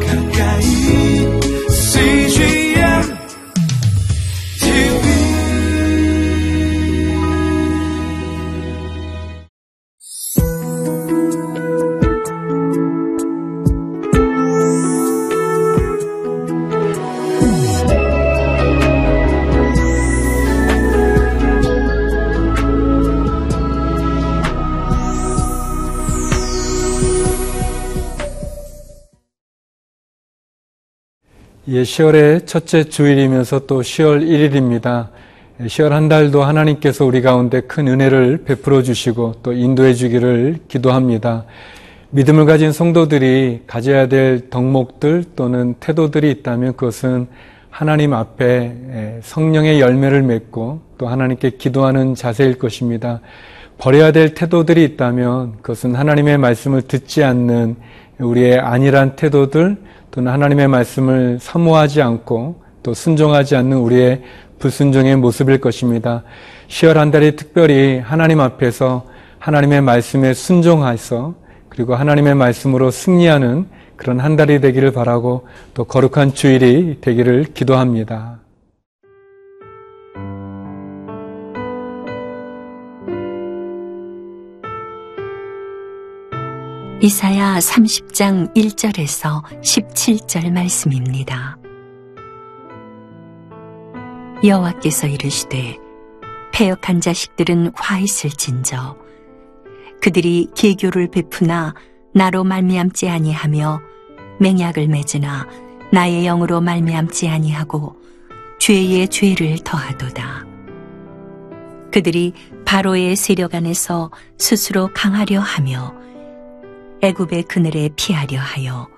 가까 예, 10월의 첫째 주일이면서 또 10월 1일입니다. 10월 한 달도 하나님께서 우리 가운데 큰 은혜를 베풀어 주시고 또 인도해 주기를 기도합니다. 믿음을 가진 성도들이 가져야 될 덕목들 또는 태도들이 있다면 그것은 하나님 앞에 성령의 열매를 맺고 또 하나님께 기도하는 자세일 것입니다. 버려야 될 태도들이 있다면 그것은 하나님의 말씀을 듣지 않는 우리의 안일한 태도들 또는 하나님의 말씀을 사모하지 않고 또 순종하지 않는 우리의 불순종의 모습일 것입니다. 10월 한 달이 특별히 하나님 앞에서 하나님의 말씀에 순종하여서 그리고 하나님의 말씀으로 승리하는 그런 한 달이 되기를 바라고 또 거룩한 주일이 되기를 기도합니다. 이사야 30장 1절에서 17절 말씀입니다. 여호와께서 이르시되 패역한 자식들은 화 있을진저 그들이 계교를 베푸나 나로 말미암지 아니하며 맹약을 맺으나 나의 영으로 말미암지 아니하고 죄의 죄를 더하도다. 그들이 바로의 세력 안에서 스스로 강하려 하며 애굽의 그늘에 피하려 하여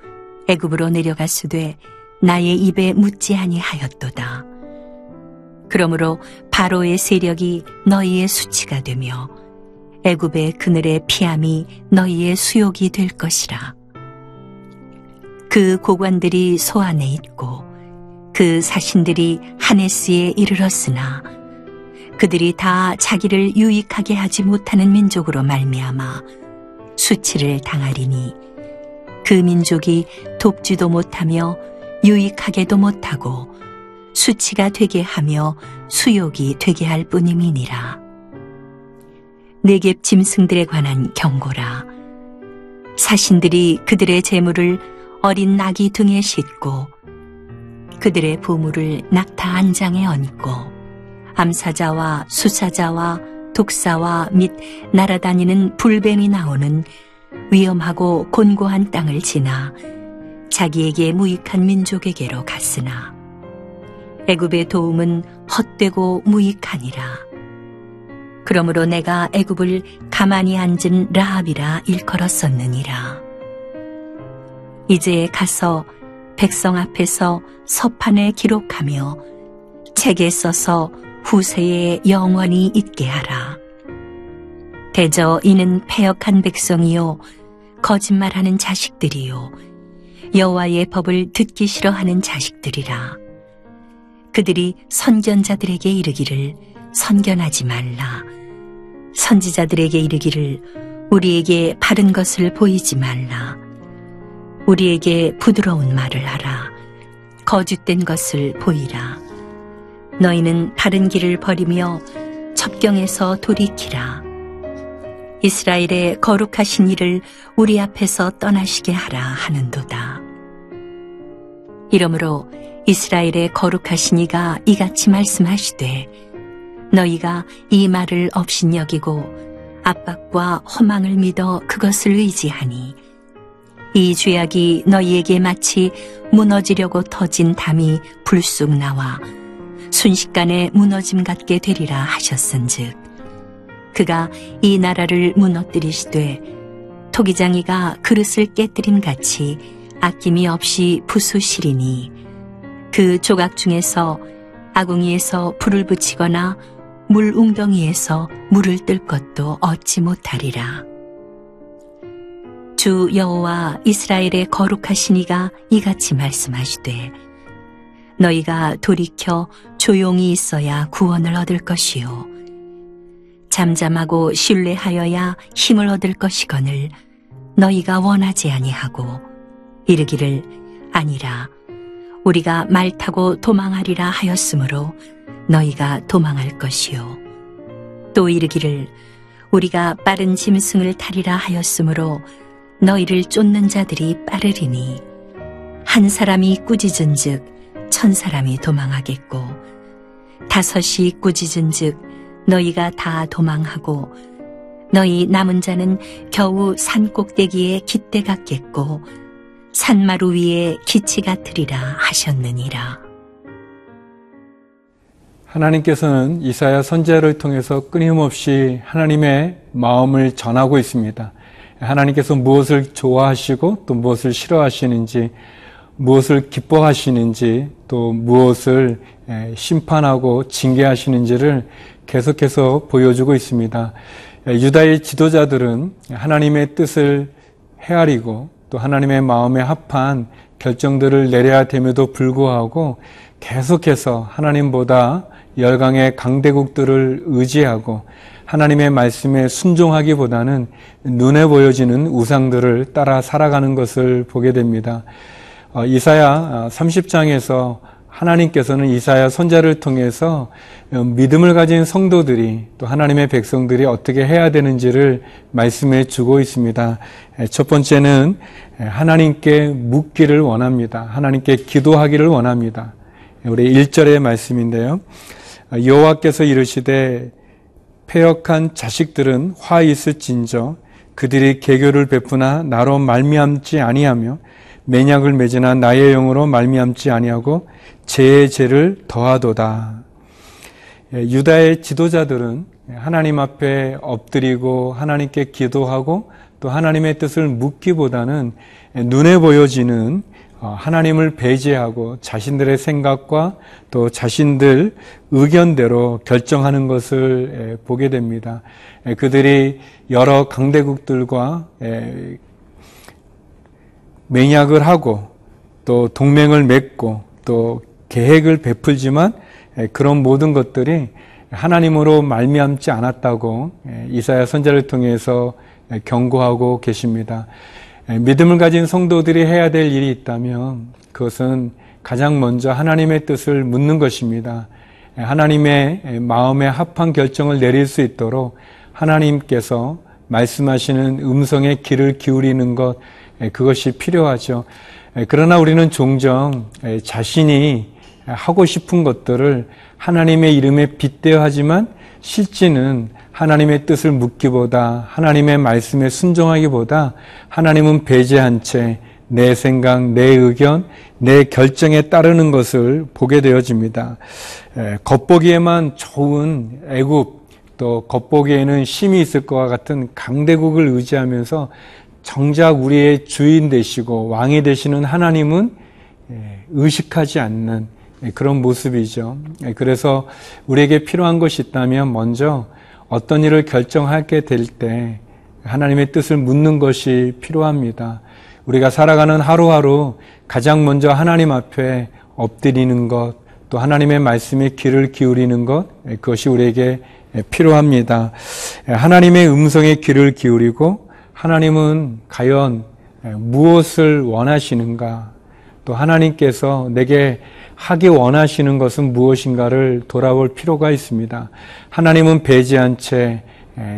애굽으로 내려갔으되 나의 입에 묻지 아니하였도다. 그러므로 바로의 세력이 너희의 수치가 되며 애굽의 그늘의 피함이 너희의 수욕이 될 것이라. 그 고관들이 소안에 있고 그 사신들이 하네스에 이르렀으나 그들이 다 자기를 유익하게 하지 못하는 민족으로 말미암아 수치를 당하리니 그 민족이 돕지도 못하며 유익하게도 못하고 수치가 되게 하며 수욕이 되게 할 뿐임이니라. 내갭 짐승들에 관한 경고라. 사신들이 그들의 재물을 어린 낙이 등에 싣고 그들의 보물을 낙타 안장에 얹고 암사자와 수사자와 독사와 및 날아다니는 불뱀이 나오는 위험하고 곤고한 땅을 지나 자기에게 무익한 민족에게로 갔으나 애굽의 도움은 헛되고 무익하니라. 그러므로 내가 애굽을 가만히 앉은 라합이라 일컬었었느니라. 이제 가서 백성 앞에서 서판에 기록하며 책에 써서 후세에 영원히 있게 하라. 대저 이는 패역한 백성이요 거짓말하는 자식들이요 여호와의 법을 듣기 싫어하는 자식들이라. 그들이 선견자들에게 이르기를 선견하지 말라. 선지자들에게 이르기를 우리에게 바른 것을 보이지 말라. 우리에게 부드러운 말을 하라. 거짓된 것을 보이라. 너희는 바른 길을 버리며 첩경에서 돌이키라. 이스라엘의 거룩하신 이를 우리 앞에서 떠나시게 하라 하는도다. 이러므로 이스라엘의 거룩하신 이가 이같이 말씀하시되 너희가 이 말을 업신여기고 압박과 허망을 믿어 그것을 의지하니 이 죄악이 너희에게 마치 무너지려고 터진 담이 불쑥 나와 순식간에 무너짐 같게 되리라 하셨은즉 그가 이 나라를 무너뜨리시되 토기장이가 그릇을 깨뜨림 같이 아낌이 없이 부수시리니 그 조각 중에서 아궁이에서 불을 붙이거나 물 웅덩이에서 물을 뜰 것도 얻지 못하리라. 주 여호와 이스라엘의 거룩하신 이가 이같이 말씀하시되 너희가 돌이켜 조용히 있어야 구원을 얻을 것이요. 잠잠하고 신뢰하여야 힘을 얻을 것이거늘 너희가 원하지 아니하고 이르기를 아니라 우리가 말 타고 도망하리라 하였으므로 너희가 도망할 것이요. 또 이르기를 우리가 빠른 짐승을 타리라 하였으므로 너희를 쫓는 자들이 빠르리니 한 사람이 꾸짖은즉 천 사람이 도망하겠고 다섯이 꾸짖은 즉 너희가 다 도망하고 너희 남은 자는 겨우 산 꼭대기에 깃대 같겠고 산마루 위에 기치 같으리라 하셨느니라. 하나님께서는 이사야 선지자를 통해서 끊임없이 하나님의 마음을 전하고 있습니다. 하나님께서 무엇을 좋아하시고 또 무엇을 싫어하시는지, 무엇을 기뻐하시는지, 또 무엇을 심판하고 징계하시는지를 계속해서 보여주고 있습니다. 유다의 지도자들은 하나님의 뜻을 헤아리고 또 하나님의 마음에 합한 결정들을 내려야 됨에도 불구하고 계속해서 하나님보다 열강의 강대국들을 의지하고 하나님의 말씀에 순종하기보다는 눈에 보여지는 우상들을 따라 살아가는 것을 보게 됩니다. 어, 이사야 30장에서 하나님께서는 이사야 선자를 통해서 어, 믿음을 가진 성도들이 또 하나님의 백성들이 어떻게 해야 되는지를 말씀해 주고 있습니다. 첫 번째는 하나님께 묻기를 원합니다. 하나님께 기도하기를 원합니다. 우리 1절의 말씀인데요. 여호와께서 이르시되 폐역한 자식들은 화 있을진저 그들이 개교를 베푸나 나로 말미암지 아니하며 맹약을 맺으나 나의 영으로 말미암지 아니하고 죄의 죄를 더하도다. 예, 유다의 지도자들은 하나님 앞에 엎드리고 하나님께 기도하고 또 하나님의 뜻을 묻기보다는 눈에 보여지는 어, 하나님을 배제하고 자신들의 생각과 또 자신들 의견대로 결정하는 것을 예, 보게 됩니다. 예, 그들이 여러 강대국들과 맹약을 하고 또 동맹을 맺고 또 계획을 베풀지만 그런 모든 것들이 하나님으로 말미암지 않았다고 이사야 선자를 통해서 경고하고 계십니다. 믿음을 가진 성도들이 해야 될 일이 있다면 그것은 가장 먼저 하나님의 뜻을 묻는 것입니다. 하나님의 마음에 합한 결정을 내릴 수 있도록 하나님께서 말씀하시는 음성의 귀를 기울이는 것, 그것이 필요하죠. 그러나 우리는 종종 자신이 하고 싶은 것들을 하나님의 이름에 빗대어 하지만 실제는 하나님의 뜻을 묻기보다 하나님의 말씀에 순종하기보다 하나님은 배제한 채 내 생각, 내 의견, 내 결정에 따르는 것을 보게 되어집니다. 겉보기에만 좋은 애굽 또 겉보기에는 힘이 있을 것과 같은 강대국을 의지하면서 정작 우리의 주인 되시고 왕이 되시는 하나님은 의식하지 않는 그런 모습이죠. 그래서 우리에게 필요한 것이 있다면 먼저 어떤 일을 결정하게 될 때 하나님의 뜻을 묻는 것이 필요합니다. 우리가 살아가는 하루하루 가장 먼저 하나님 앞에 엎드리는 것, 또 하나님의 말씀에 귀를 기울이는 것, 그것이 우리에게 필요합니다. 하나님의 음성에 귀를 기울이고 하나님은 과연 무엇을 원하시는가, 또 하나님께서 내게 하기 원하시는 것은 무엇인가를 돌아볼 필요가 있습니다. 하나님은 배제한 채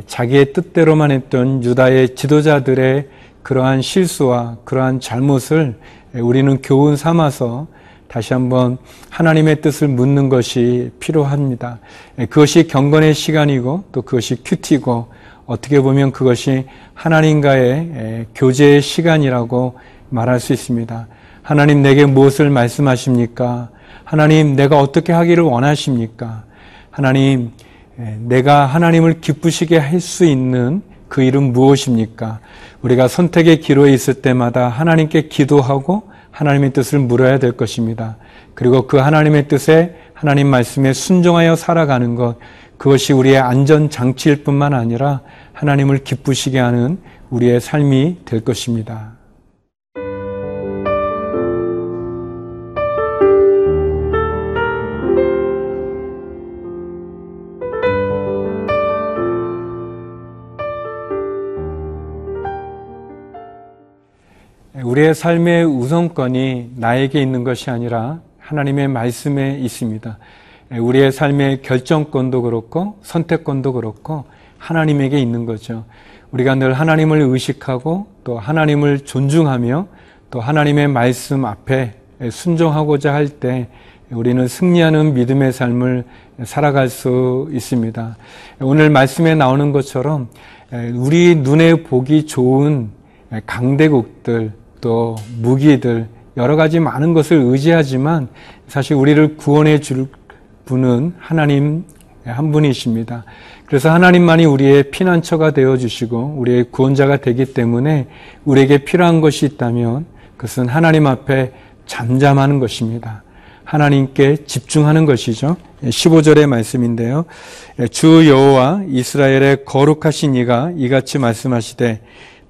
자기의 뜻대로만 했던 유다의 지도자들의 그러한 실수와 그러한 잘못을 우리는 교훈 삼아서 다시 한번 하나님의 뜻을 묻는 것이 필요합니다. 그것이 경건의 시간이고 또 그것이 큐티고 어떻게 보면 그것이 하나님과의 교제의 시간이라고 말할 수 있습니다. 하나님 내게 무엇을 말씀하십니까? 하나님 내가 어떻게 하기를 원하십니까? 하나님 내가 하나님을 기쁘시게 할 수 있는 그 일은 무엇입니까? 우리가 선택의 기로에 있을 때마다 하나님께 기도하고 하나님의 뜻을 물어야 될 것입니다. 그리고 그 하나님의 뜻에 하나님 말씀에 순종하여 살아가는 것, 그것이 우리의 안전 장치일 뿐만 아니라 하나님을 기쁘시게 하는 우리의 삶이 될 것입니다. 우리의 삶의 우선권이 나에게 있는 것이 아니라 하나님의 말씀에 있습니다. 우리의 삶의 결정권도 그렇고 선택권도 그렇고 하나님에게 있는 거죠. 우리가 늘 하나님을 의식하고 또 하나님을 존중하며 또 하나님의 말씀 앞에 순종하고자 할 때 우리는 승리하는 믿음의 삶을 살아갈 수 있습니다. 오늘 말씀에 나오는 것처럼 우리 눈에 보기 좋은 강대국들 또 무기들 여러 가지 많은 것을 의지하지만 사실 우리를 구원해 줄 분은 하나님 한 분이십니다. 그래서 하나님만이 우리의 피난처가 되어 주시고 우리의 구원자가 되기 때문에 우리에게 필요한 것이 있다면 그것은 하나님 앞에 잠잠하는 것입니다. 하나님께 집중하는 것이죠. 15절의 말씀인데요. 주 여호와 이스라엘의 거룩하신 이가 이같이 말씀하시되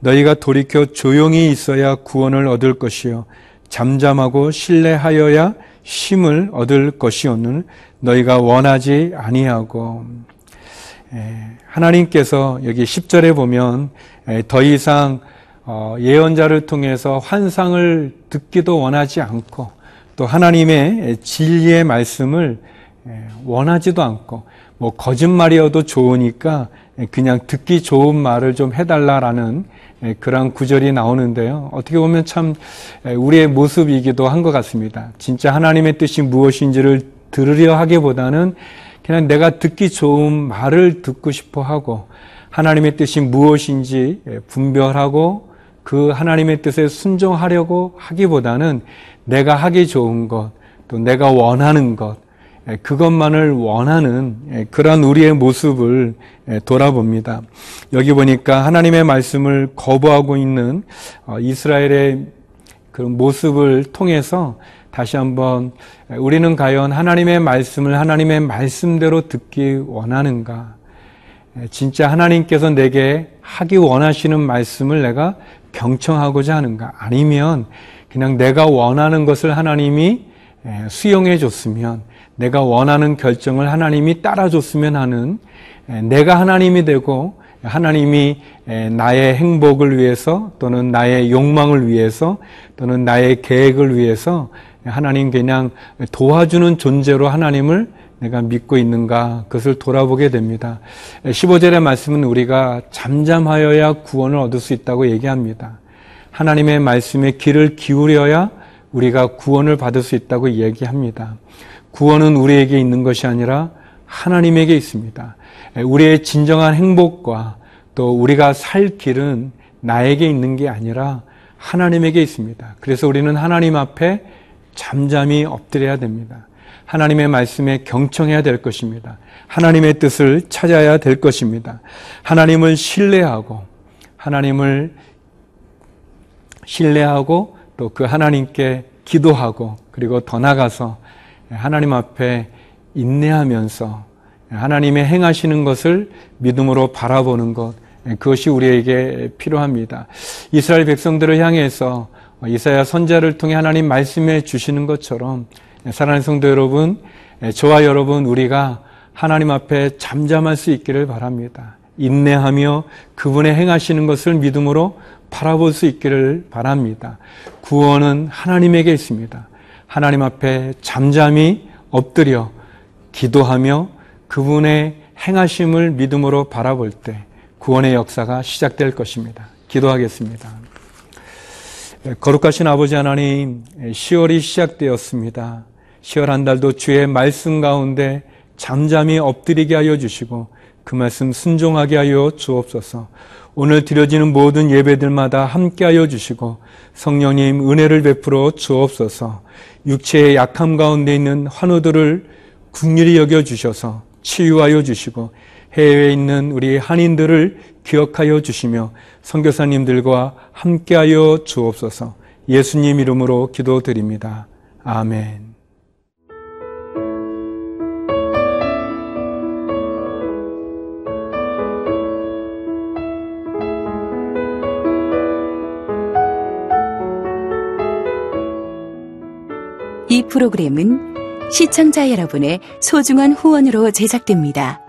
너희가 돌이켜 조용히 있어야 구원을 얻을 것이요 잠잠하고 신뢰하여야 쉼을 얻을 것이오늘 너희가 원하지 아니하고 하나님께서 여기 10절에 보면 더 이상 어, 예언자를 통해서 환상을 듣기도 원하지 않고 또 하나님의 진리의 말씀을 원하지도 않고 뭐 거짓말이어도 좋으니까 그냥 듣기 좋은 말을 좀 해달라라는 그런 구절이 나오는데요. 어떻게 보면 참 우리의 모습이기도 한 것 같습니다. 진짜 하나님의 뜻이 무엇인지를 들으려 하기보다는 그냥 내가 듣기 좋은 말을 듣고 싶어 하고 하나님의 뜻이 무엇인지 분별하고 그 하나님의 뜻에 순종하려고 하기보다는 내가 하기 좋은 것, 또 내가 원하는 것, 그것만을 원하는 그런 우리의 모습을 돌아봅니다. 여기 보니까 하나님의 말씀을 거부하고 있는 어, 이스라엘의 그런 모습을 통해서 다시 한번 우리는 과연 하나님의 말씀을 하나님의 말씀대로 듣기 원하는가? 진짜 하나님께서 내게 하기 원하시는 말씀을 내가 경청하고자 하는가? 아니면 그냥 내가 원하는 것을 하나님이 수용해 줬으면 내가 원하는 결정을 하나님이 따라줬으면 하는 내가 하나님이 되고 하나님이 나의 행복을 위해서 또는 나의 욕망을 위해서 또는 나의 계획을 위해서 하나님 그냥 도와주는 존재로 하나님을 내가 믿고 있는가 그것을 돌아보게 됩니다. 15절의 말씀은 우리가 잠잠하여야 구원을 얻을 수 있다고 얘기합니다. 하나님의 말씀에 귀를 기울여야 우리가 구원을 받을 수 있다고 얘기합니다. 구원은 우리에게 있는 것이 아니라 하나님에게 있습니다. 우리의 진정한 행복과 또 우리가 살 길은 나에게 있는 게 아니라 하나님에게 있습니다. 그래서 우리는 하나님 앞에 잠잠히 엎드려야 됩니다. 하나님의 말씀에 경청해야 될 것입니다. 하나님의 뜻을 찾아야 될 것입니다. 하나님을 신뢰하고 하나님을 신뢰하고 또 그 하나님께 기도하고 그리고 더 나가서 하나님 앞에 인내하면서 하나님의 행하시는 것을 믿음으로 바라보는 것 그것이 우리에게 필요합니다. 이스라엘 백성들을 향해서 이사야 선자를 통해 하나님 말씀해 주시는 것처럼 사랑하는 성도 여러분, 저와 여러분 우리가 하나님 앞에 잠잠할 수 있기를 바랍니다. 인내하며 그분의 행하시는 것을 믿음으로 바라볼 수 있기를 바랍니다. 구원은 하나님에게 있습니다. 하나님 앞에 잠잠히 엎드려 기도하며 그분의 행하심을 믿음으로 바라볼 때 구원의 역사가 시작될 것입니다. 기도하겠습니다. 거룩하신 아버지 하나님, 10월이 시작되었습니다. 10월 한 달도 주의 말씀 가운데 잠잠히 엎드리게 하여 주시고 그 말씀 순종하게 하여 주옵소서. 오늘 드려지는 모든 예배들마다 함께 하여 주시고 성령님 은혜를 베풀어 주옵소서. 육체의 약함 가운데 있는 환우들을 국률이 여겨 주셔서 치유하여 주시고 해외에 있는 우리 한인들을 기억하여 주시며 선교사님들과 함께하여 주옵소서. 예수님 이름으로 기도드립니다. 아멘. 이 프로그램은 시청자 여러분의 소중한 후원으로 제작됩니다.